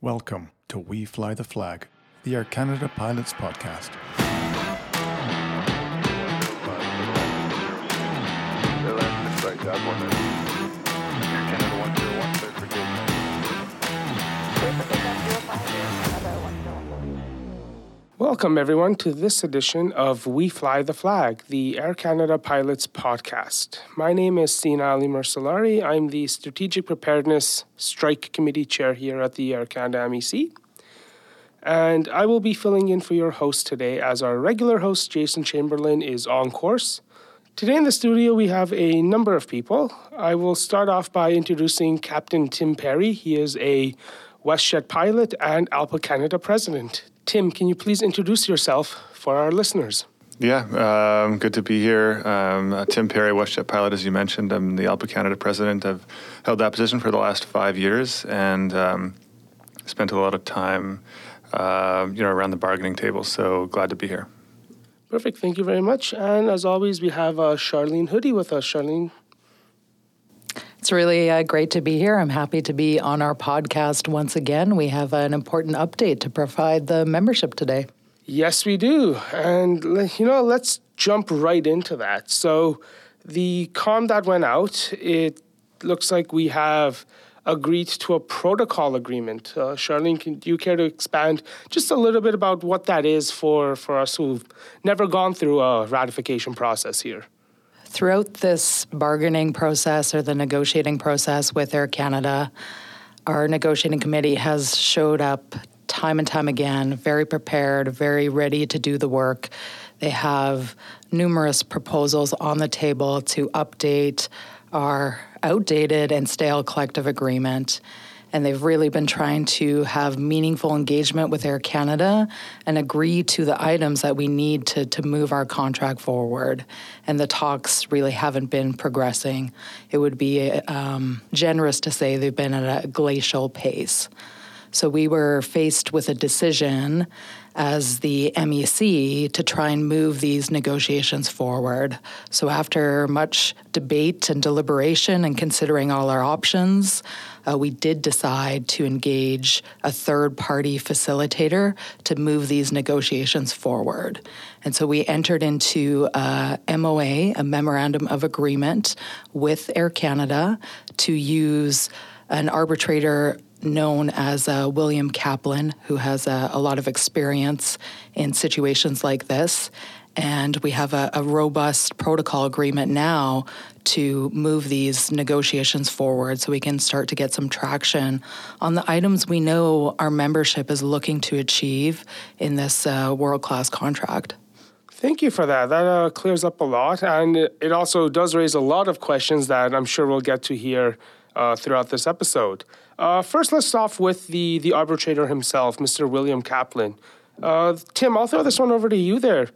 Welcome to We Fly the Flag, the Air Canada Pilots Podcast. Welcome, everyone, to this edition of We Fly the Flag, the Air Canada Pilots podcast. My name is Seena Ali'Mirsalari. I'm the Strategic Preparedness Strike Committee Chair here at the Air Canada MEC. And I will be filling in for your host today as our regular host, Jason Chamberlain, is on course. Today in the studio, we have a number of people. I will start off by introducing Captain Tim Perry. He is a WestJet pilot and ALPA Canada president. Tim, can you please introduce yourself for our listeners? Yeah, um, good to be here. Um, uh, Tim Perry, WestJet pilot, as you mentioned. I'm the ALPA Canada president. I've held that position for the last five years and um, spent a lot of time, uh, you know, around the bargaining table. So glad to be here. Perfect. Thank you very much. And as always, we have uh, Charlene Hudy with us. Charlene, it's really uh, great to be here. I'm happy to be on our podcast once again. We have an important update to provide the membership today. Yes, we do. And, you know, let's jump right into that. So, the com that went out, it looks like we have agreed to a protocol agreement. Uh, Charlene, can, do you care to expand just a little bit about what that is for, for us who've never gone through a ratification process here? Throughout this bargaining process or the negotiating process with Air Canada, our negotiating committee has showed up time and time again, very prepared, very ready to do the work. They have numerous proposals on the table to update our outdated and stale collective agreement and they've really been trying to have meaningful engagement with Air Canada and agree to the items that we need to, to move our contract forward. And the talks really haven't been progressing. It would be um, generous to say they've been at a glacial pace. So we were faced with a decision as the MEC to try and move these negotiations forward. So after much debate and deliberation and considering all our options, uh, we did decide to engage a third party facilitator to move these negotiations forward. And so we entered into a MOA, a memorandum of agreement with Air Canada to use an arbitrator known as uh, William Kaplan, who has a, a, lot of experience in situations like this. And we have a, a robust protocol agreement now to move these negotiations forward so we can start to get some traction on the items we know our membership is looking to achieve in this uh, world class contract. Thank you for that. That uh, clears up a lot. And it also does raise a lot of questions that I'm sure we'll get to hear uh, throughout this episode. Uh, first, let's start off with the, the arbitrator himself, Mr. William Kaplan. Uh, Tim, I'll throw this one over to you there.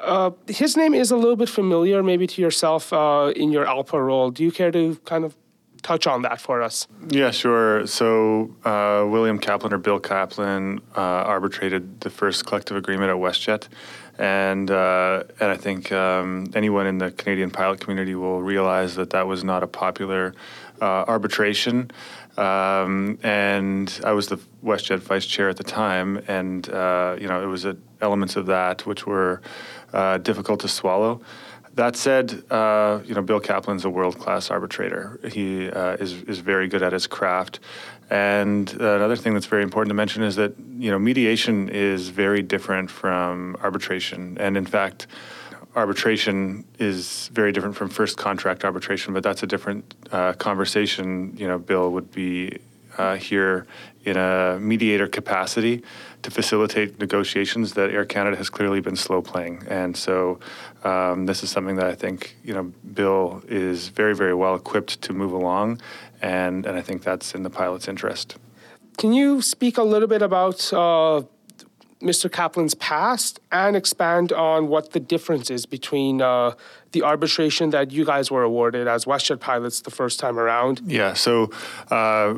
Uh, his name is a little bit familiar, maybe to yourself uh, in your ALPA role. Do you care to kind of touch on that for us? Yeah, sure. So William Kaplan or Bill Kaplan arbitrated the first collective agreement at WestJet, and and I think um, anyone in the Canadian pilot community will realize that that was not a popular uh, arbitration. Um, and I was the WestJet vice chair at the time, and you know it was a, elements of that which were uh, difficult to swallow. That said, uh, you know, Bill Kaplan's a world-class arbitrator. He uh, is is very good at his craft. And another thing that's very important to mention is that you know mediation is very different from arbitration, and in fact, arbitration is very different from first contract arbitration. But that's a different uh, conversation. You know, Bill would be uh, here in a mediator capacity to facilitate negotiations that Air Canada has clearly been slow playing. And so um, this is something that I think you know Bill is very very well equipped to move along, and and I think that's in the pilot's interest. Can you speak a little bit about uh, Mr. Kaplan's past and expand on what the difference is between uh, the arbitration that you guys were awarded as WestJet pilots the first time around. Yeah, so uh,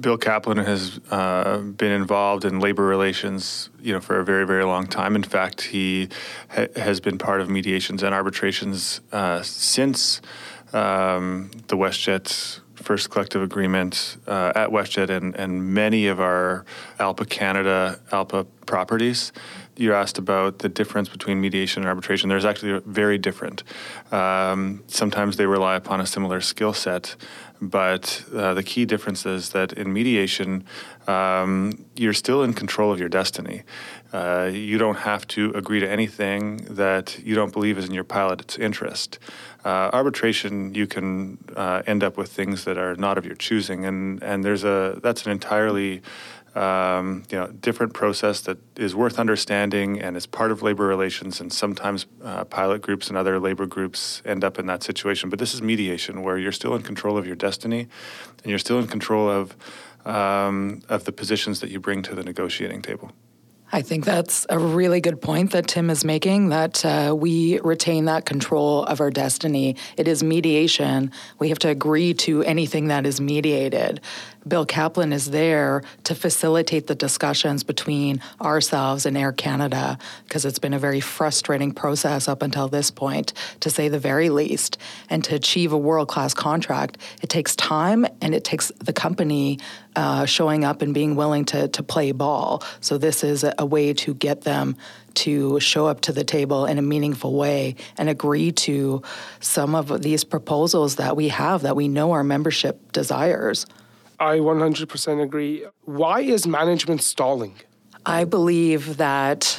Bill Kaplan has uh, been involved in labor relations, you know, for a very, very long time. In fact, he ha- has been part of mediations and arbitrations uh, since um, the WestJet first collective agreement uh, at WestJet and, and many of our ALPA Canada, ALPA properties. You asked about the difference between mediation and arbitration. There's actually very different. Um, sometimes they rely upon a similar skill set, but uh, the key difference is that in mediation, um, you're still in control of your destiny. Uh, you don't have to agree to anything that you don't believe is in your pilot's interest. Uh, arbitration, you can uh, end up with things that are not of your choosing, and and there's a that's an entirely um, you know, different process that is worth understanding and is part of labor relations. And sometimes uh, pilot groups and other labor groups end up in that situation. But this is mediation, where you're still in control of your destiny, and you're still in control of um, of the positions that you bring to the negotiating table. I think that's a really good point that Tim is making that uh, we retain that control of our destiny. It is mediation. We have to agree to anything that is mediated. Bill Kaplan is there to facilitate the discussions between ourselves and Air Canada because it's been a very frustrating process up until this point, to say the very least. And to achieve a world class contract, it takes time and it takes the company uh, showing up and being willing to, to play ball. So, this is a, a way to get them to show up to the table in a meaningful way and agree to some of these proposals that we have that we know our membership desires. I 100% agree. Why is management stalling? I believe that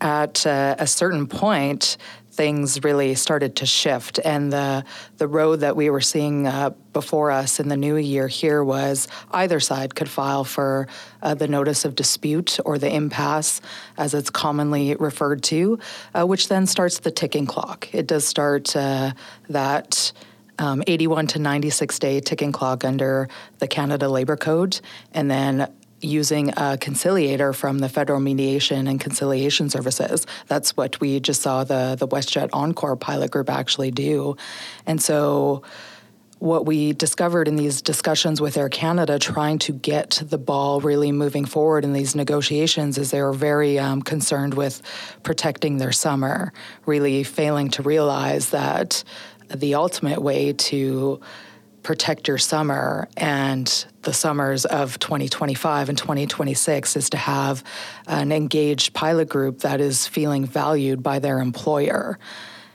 at uh, a certain point, things really started to shift, and the the road that we were seeing uh, before us in the new year here was either side could file for uh, the notice of dispute or the impasse, as it's commonly referred to, uh, which then starts the ticking clock. It does start uh, that um, 81 to 96 day ticking clock under the Canada Labour Code, and then using a conciliator from the Federal Mediation and Conciliation Services. That's what we just saw the the WestJet Encore pilot group actually do, and so. What we discovered in these discussions with Air Canada, trying to get the ball really moving forward in these negotiations, is they were very um, concerned with protecting their summer, really failing to realize that the ultimate way to protect your summer and the summers of 2025 and 2026 is to have an engaged pilot group that is feeling valued by their employer.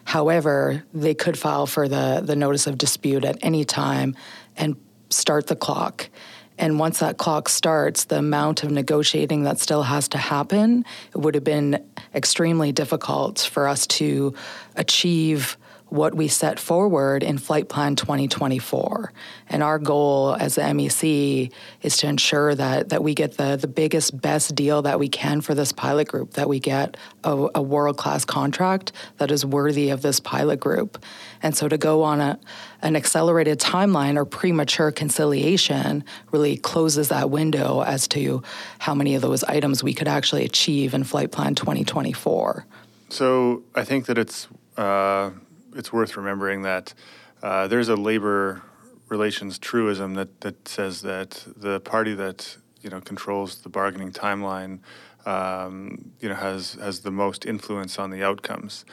However, they could file for the, the notice of dispute at any time and start the clock. And once that clock starts, the amount of negotiating that still has to happen, would have been extremely difficult for us to achieve what we set forward in Flight Plan 2024. And our goal as the MEC is to ensure that, that we get the, the biggest, best deal that we can for this pilot group, that we get a, a world class contract that is worthy of this pilot group. And so to go on a, an accelerated timeline or premature conciliation really closes that window as to how many of those items we could actually achieve in Flight Plan 2024. So I think that it's uh, it's worth remembering that uh, there's a labor relations truism that, that says that the party that you know controls the bargaining timeline um, you know has has the most influence on the outcomes,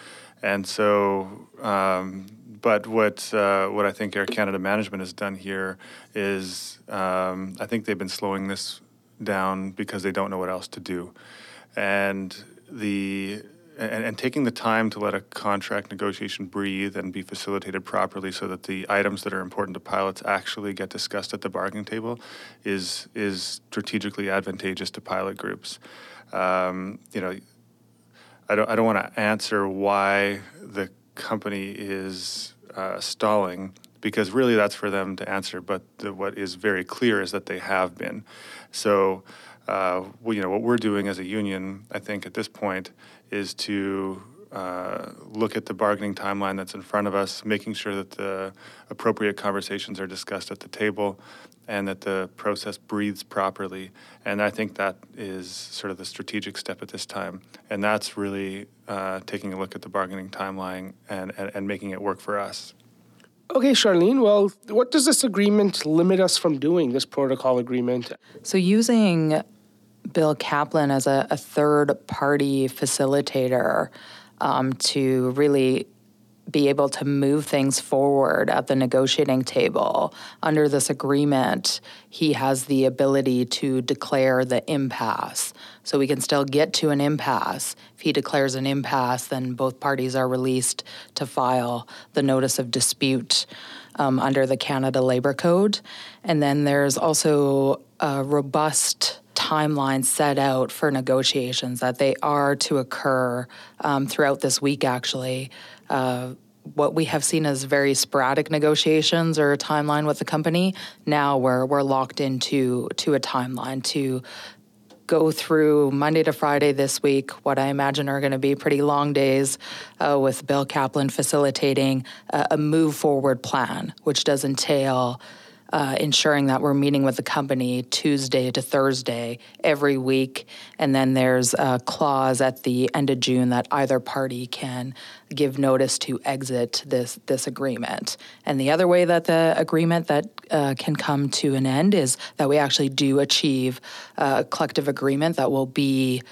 and so. Um, but what uh, what I think Air Canada management has done here is um, I think they've been slowing this down because they don't know what else to do, and the and, and, taking the time to let a contract negotiation breathe and be facilitated properly so that the items that are important to pilots actually get discussed at the bargaining table is is strategically advantageous to pilot groups. Um, you know, I don't I don't want to answer why the company is uh, stalling because really that's for them to answer. But the, what is very clear is that they have been. So, uh, well, you know, what we're doing as a union, I think at this point, is to uh, look at the bargaining timeline that's in front of us, making sure that the appropriate conversations are discussed at the table and that the process breathes properly. And I think that is sort of the strategic step at this time. And that's really uh, taking a look at the bargaining timeline and, and, and making it work for us. Okay, Charlene, well, what does this agreement limit us from doing, this protocol agreement? So, using Bill Kaplan as a, a third party facilitator um, to really be able to move things forward at the negotiating table. Under this agreement, he has the ability to declare the impasse. So we can still get to an impasse. If he declares an impasse, then both parties are released to file the notice of dispute um, under the Canada Labour Code. And then there's also a robust timeline set out for negotiations that they are to occur um, throughout this week, actually. Uh, what we have seen as very sporadic negotiations or a timeline with the company, now we're, we're locked into to a timeline to go through Monday to Friday this week, what I imagine are going to be pretty long days uh, with Bill Kaplan facilitating uh, a move forward plan, which does entail uh, ensuring that we're meeting with the company Tuesday to Thursday every week. And then there's a clause at the end of June that either party can give notice to exit this, this agreement. And the other way that the agreement that uh, can come to an end is that we actually do achieve a collective agreement that will be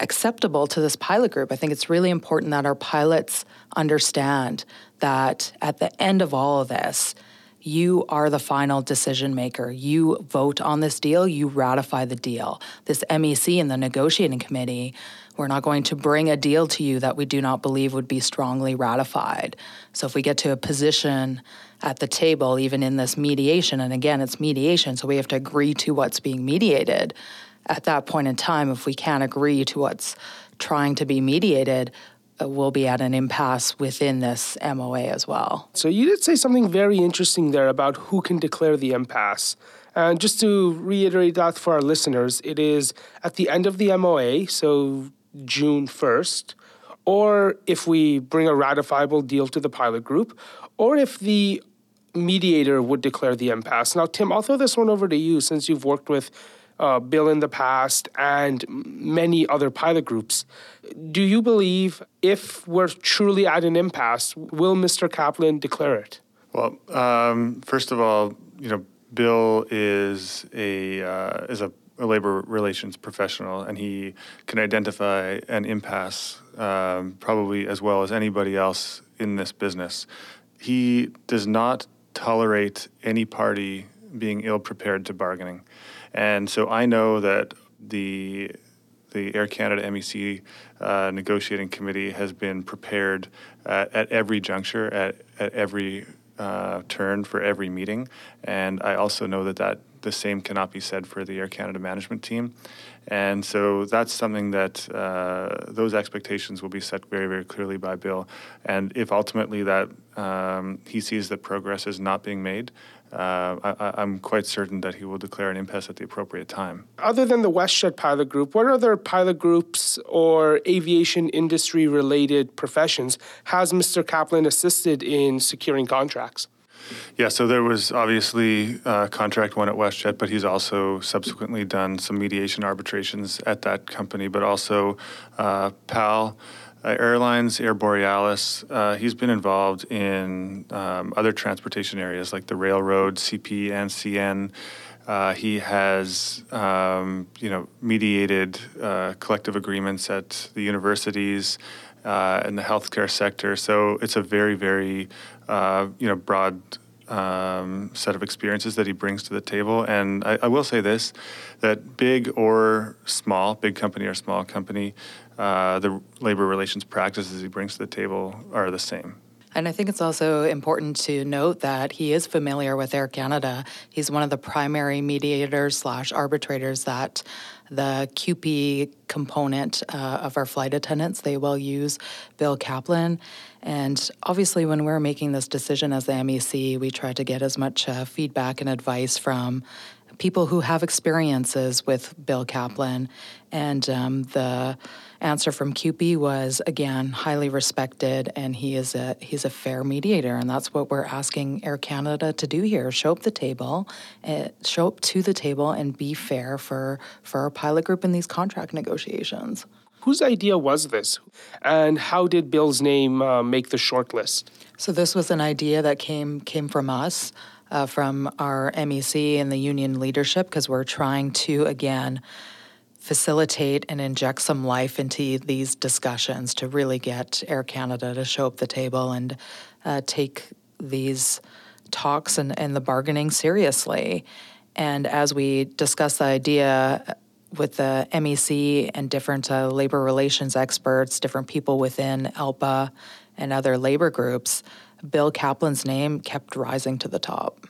acceptable to this pilot group. I think it's really important that our pilots understand that at the end of all of this, you are the final decision maker. You vote on this deal, you ratify the deal. This MEC and the negotiating committee, we're not going to bring a deal to you that we do not believe would be strongly ratified. So if we get to a position at the table, even in this mediation, and again, it's mediation, so we have to agree to what's being mediated. At that point in time, if we can't agree to what's trying to be mediated, Uh, will be at an impasse within this MOA as well. So you did say something very interesting there about who can declare the impasse. And just to reiterate that for our listeners, it is at the end of the MOA, so June 1st, or if we bring a ratifiable deal to the pilot group, or if the mediator would declare the impasse. Now, Tim, I'll throw this one over to you since you've worked with uh, Bill in the past and many other pilot groups. Do you believe if we're truly at an impasse, will Mr. Kaplan declare it? Well, um, first of all, you know, Bill is a uh, is a, a, labor relations professional, and he can identify an impasse um, probably as well as anybody else in this business. He does not tolerate any party being ill prepared to bargaining. And so I know that the the Air Canada MEC uh, negotiating committee has been prepared uh, at every juncture, at, at every uh, turn for every meeting. And I also know that, that the same cannot be said for the Air Canada management team. And so that's something that uh, those expectations will be set very, very clearly by Bill. And if ultimately that um, he sees that progress is not being made, uh, I, am quite certain that he will declare an impasse at the appropriate time. Other than the WestJet pilot group, what other pilot groups or aviation industry related professions has Mr. Kaplan assisted in securing contracts? Yeah, so there was obviously uh, contract one at WestJet, but he's also subsequently done some mediation arbitrations at that company, but also uh, PAL uh, Airlines, Air Borealis. Uh, he's been involved in um, other transportation areas like the railroad, CP, and CN. Uh, he has, um, you know, mediated uh, collective agreements at the universities uh, and the healthcare sector. So it's a very, very, uh, you know, broad um, set of experiences that he brings to the table. And I, I, will say this: that big or small, big company or small company, uh, the labor relations practices he brings to the table are the same. And I think it's also important to note that he is familiar with Air Canada. He's one of the primary mediators slash arbitrators that the CUPE component uh, of our flight attendants, they will use Bill Kaplan. And obviously, when we're making this decision as the MEC, we try to get as much uh, feedback and advice from people who have experiences with Bill Kaplan. And um, the answer from CUPE was again highly respected, and he is a he's a fair mediator, and that's what we're asking Air Canada to do here: show up the table, uh, show up to the table, and be fair for for our pilot group in these contract negotiations. Whose idea was this, and how did Bill's name uh, make the short list? So this was an idea that came came from us. Uh, from our MEC and the union leadership, because we're trying to again facilitate and inject some life into these discussions to really get Air Canada to show up the table and uh, take these talks and, and the bargaining seriously. And as we discuss the idea with the MEC and different uh, labor relations experts, different people within ALPA and other labor groups, Bill Kaplan's name kept rising to the top.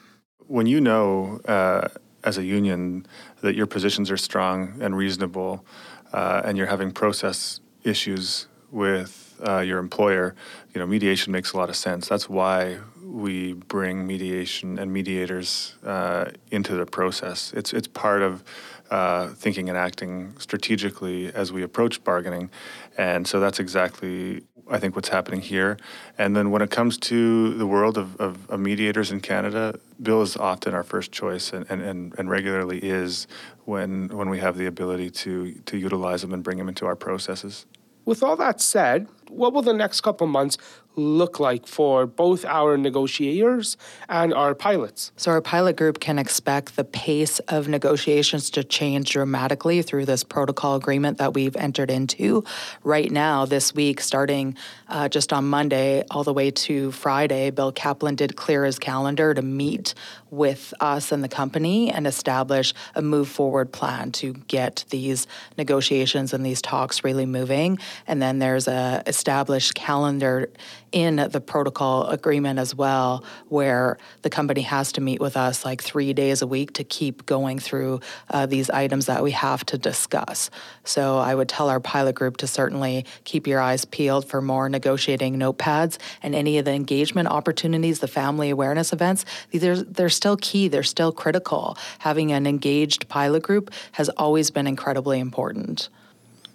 When you know uh, as a union that your positions are strong and reasonable, uh, and you're having process issues with uh, your employer, you know mediation makes a lot of sense. That's why we bring mediation and mediators uh, into the process. It's it's part of uh, thinking and acting strategically as we approach bargaining, and so that's exactly I think what's happening here. And then when it comes to the world of, of, of mediators in Canada, Bill is often our first choice and, and, and, regularly is when when we have the ability to to utilize them and bring them into our processes. With all that said, what will the next couple months look like for both our negotiators and our pilots? So, our pilot group can expect the pace of negotiations to change dramatically through this protocol agreement that we've entered into. Right now, this week, starting uh, just on Monday all the way to Friday, Bill Kaplan did clear his calendar to meet with us and the company and establish a move forward plan to get these negotiations and these talks really moving. And then there's a established calendar in the protocol agreement as well, where the company has to meet with us like three days a week to keep going through uh, these items that we have to discuss. So I would tell our pilot group to certainly keep your eyes peeled for more negotiating notepads and any of the engagement opportunities, the family awareness events. They're, they're still key, they're still critical. Having an engaged pilot group has always been incredibly important.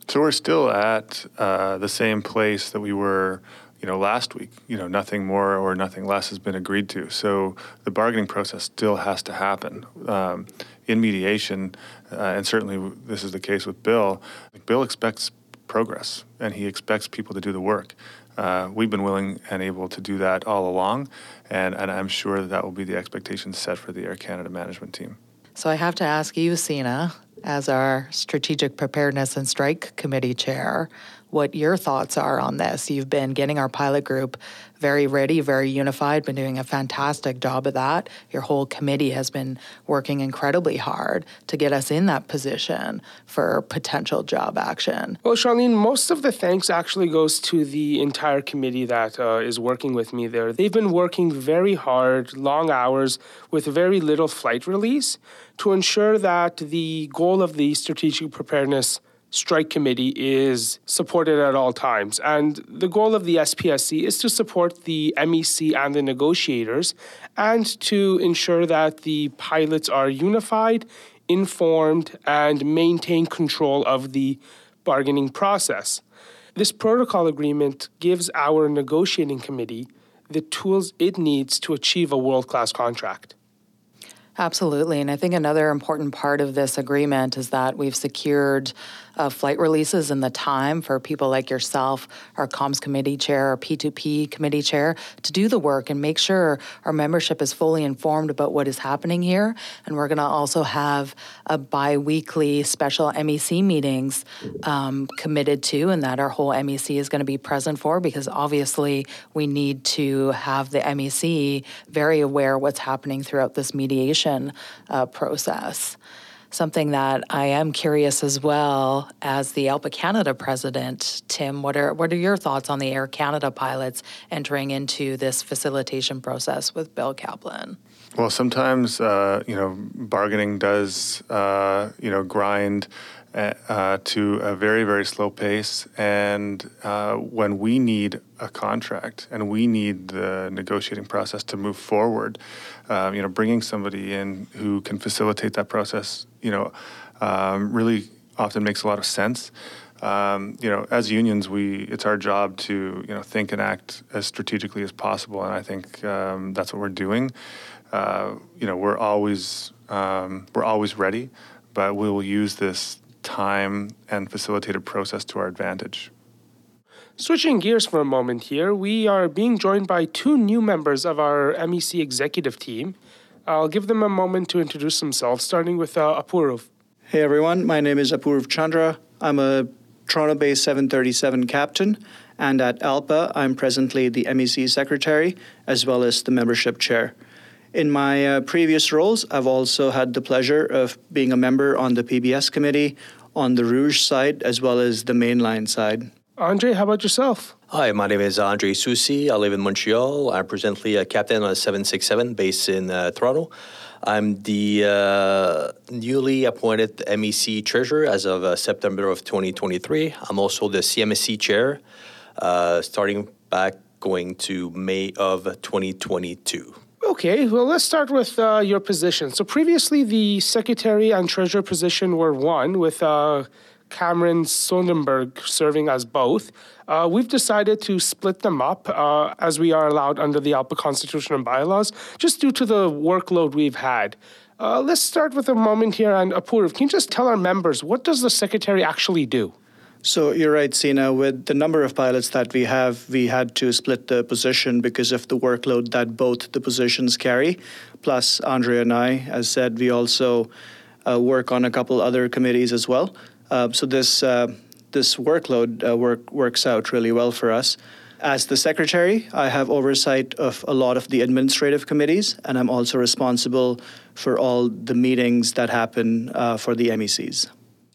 So we're still at uh, the same place that we were, you know, last week. You know, nothing more or nothing less has been agreed to. So the bargaining process still has to happen um, in mediation, uh, and certainly this is the case with Bill. Bill expects progress, and he expects people to do the work. Uh, we've been willing and able to do that all along, and, and I'm sure that, that will be the expectation set for the Air Canada management team. So I have to ask you, Seena, as our Strategic Preparedness and Strike Committee chair, what your thoughts are on this. You've been getting our pilot group very ready, very unified, been doing a fantastic job of that. Your whole committee has been working incredibly hard to get us in that position for potential job action. Well, Charlene, most of the thanks actually goes to the entire committee that uh, is working with me there. They've been working very hard, long hours, with very little flight release to ensure that the goal of the strategic preparedness strike committee is supported at all times. And the goal of the SPSC is to support the MEC and the negotiators and to ensure that the pilots are unified, informed, and maintain control of the bargaining process. This protocol agreement gives our negotiating committee the tools it needs to achieve a world class contract. Absolutely. And I think another important part of this agreement is that we've secured uh, flight releases and the time for people like yourself, our comms committee chair, our P2P committee chair, to do the work and make sure our membership is fully informed about what is happening here. And we're going to also have a bi weekly special MEC meetings um, committed to, and that our whole MEC is going to be present for because obviously we need to have the MEC very aware what's happening throughout this mediation uh, process something that I am curious as well as the ALPA Canada president. Tim, what are what are your thoughts on the Air Canada pilots entering into this facilitation process with Bill Kaplan? Well, sometimes uh, you know bargaining does uh, you know grind uh, to a very, very slow pace. And uh, when we need a contract and we need the negotiating process to move forward, uh, you know, bringing somebody in who can facilitate that process, you know, um, really often makes a lot of sense. Um, you know, as unions, we it's our job to you know think and act as strategically as possible, and I think um, that's what we're doing. Uh, you know, we're always um, we're always ready, but we will use this time and facilitated process to our advantage. Switching gears for a moment here, we are being joined by two new members of our MEC executive team. I'll give them a moment to introduce themselves, starting with uh, Apurv. Hey everyone, my name is Apurv Chandra. I'm a Toronto based 737 captain, and at ALPA, I'm presently the MEC secretary as well as the membership chair. In my uh, previous roles, I've also had the pleasure of being a member on the PBS committee, on the Rouge side, as well as the mainline side. Andre, how about yourself? Hi, my name is Andre Soucy. I live in Montreal. I'm presently a captain on a 767 based in uh, Toronto. I'm the uh, newly appointed MEC treasurer as of uh, September of 2023. I'm also the CMSC chair, uh, starting back going to May of 2022. Okay, well, let's start with uh, your position. So previously, the secretary and treasurer position were one, with uh, Cameron Sondenberg serving as both. Uh, we've decided to split them up uh, as we are allowed under the ALPA Constitution and bylaws, just due to the workload we've had. Uh, let's start with a moment here on Apurv. Can you just tell our members what does the secretary actually do? So you're right, Seena. With the number of pilots that we have, we had to split the position because of the workload that both the positions carry. Plus, Andrea and I, as said, we also uh, work on a couple other committees as well. Uh, so this uh, this workload uh, work works out really well for us. As the secretary, I have oversight of a lot of the administrative committees, and I'm also responsible for all the meetings that happen uh, for the MECs.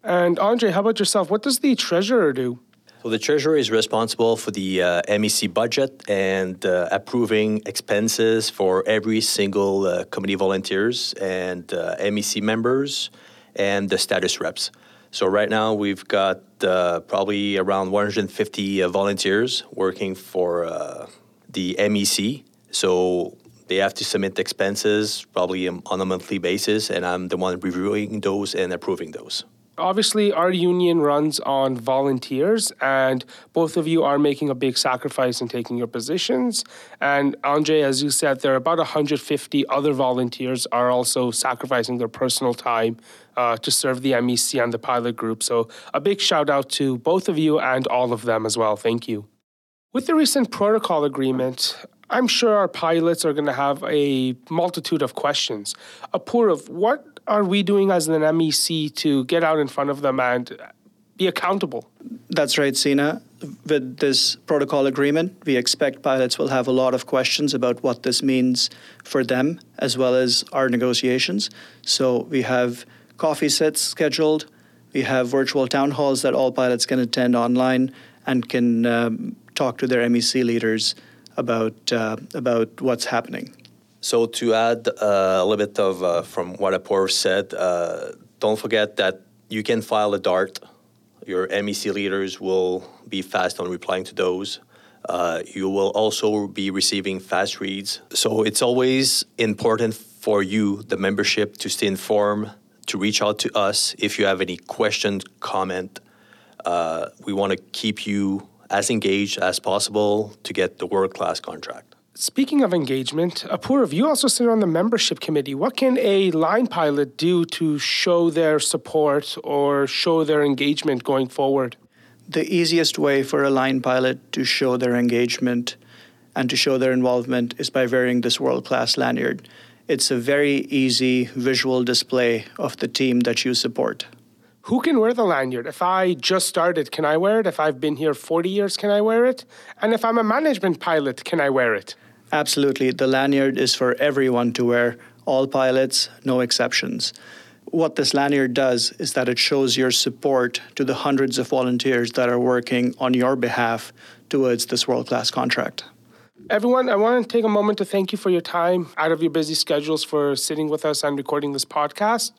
And Andre, how about yourself? What does the treasurer do? So the treasurer is responsible for the uh, MEC budget and uh, approving expenses for every single uh, committee volunteers and uh, MEC members and the status reps. So right now we've got uh, probably around 150 uh, volunteers working for the MEC. So they have to submit expenses probably on a monthly basis, and I'm the one reviewing those and approving those obviously our union runs on volunteers and both of you are making a big sacrifice in taking your positions. And andre as you said there are about 150 other volunteers are also sacrificing their personal time uh, to serve the mec and the pilot group. So a big shout out to both of you and all of them as well. Thank you. With the recent protocol agreement I'm sure our pilots are going to have a multitude of questions. Apurv, what are we doing as an MEC to get out in front of them and be accountable? That's right, Seena. With this protocol agreement, we expect pilots will have a lot of questions about what this means for them as well as our negotiations. So we have coffee sets scheduled. We have virtual town halls that all pilots can attend online and can um, talk to their MEC leaders about uh, about what's happening. So to add uh, a little bit of uh, from what Apurv said, uh, don't forget that you can file a DART. Your MEC leaders will be fast on replying to those. Uh, you will also be receiving fast reads. So it's always important for you, the membership, to stay informed, to reach out to us if you have any questions, comment. Uh, we want to keep you as engaged as possible to get the world class contract. Speaking of engagement, Apurv, you also sit on the membership committee. What can a line pilot do to show their support or show their engagement going forward? The easiest way for a line pilot to show their engagement and to show their involvement is by wearing this world class lanyard. It's a very easy visual display of the team that you support. Who can wear the lanyard? If I just started, can I wear it? If I've been here 40 years, can I wear it? And if I'm a management pilot, can I wear it? Absolutely. The lanyard is for everyone to wear, all pilots, no exceptions. What this lanyard does is that it shows your support to the hundreds of volunteers that are working on your behalf towards this world class contract. Everyone, I want to take a moment to thank you for your time out of your busy schedules for sitting with us and recording this podcast.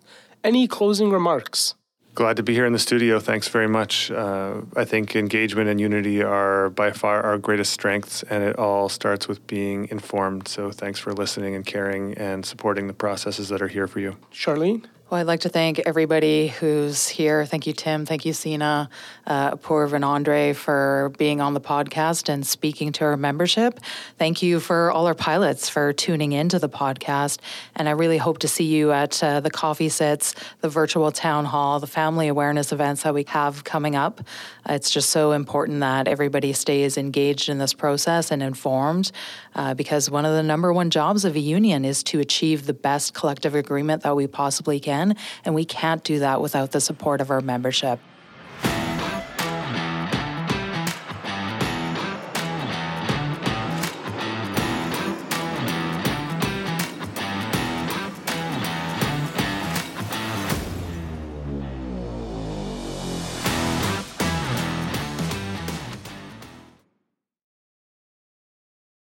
Any closing remarks? Glad to be here in the studio. Thanks very much. Uh, I think engagement and unity are by far our greatest strengths, and it all starts with being informed. So thanks for listening and caring and supporting the processes that are here for you. Charlene? Well, I'd like to thank everybody who's here. Thank you, Tim. Thank you, Seena, uh, and Andre for being on the podcast and speaking to our membership. Thank you for all our pilots for tuning into the podcast. And I really hope to see you at uh, the coffee sits, the virtual town hall, the family awareness events that we have coming up. It's just so important that everybody stays engaged in this process and informed uh, because one of the number one jobs of a union is to achieve the best collective agreement that we possibly can again. And we can't do that without the support of our membership.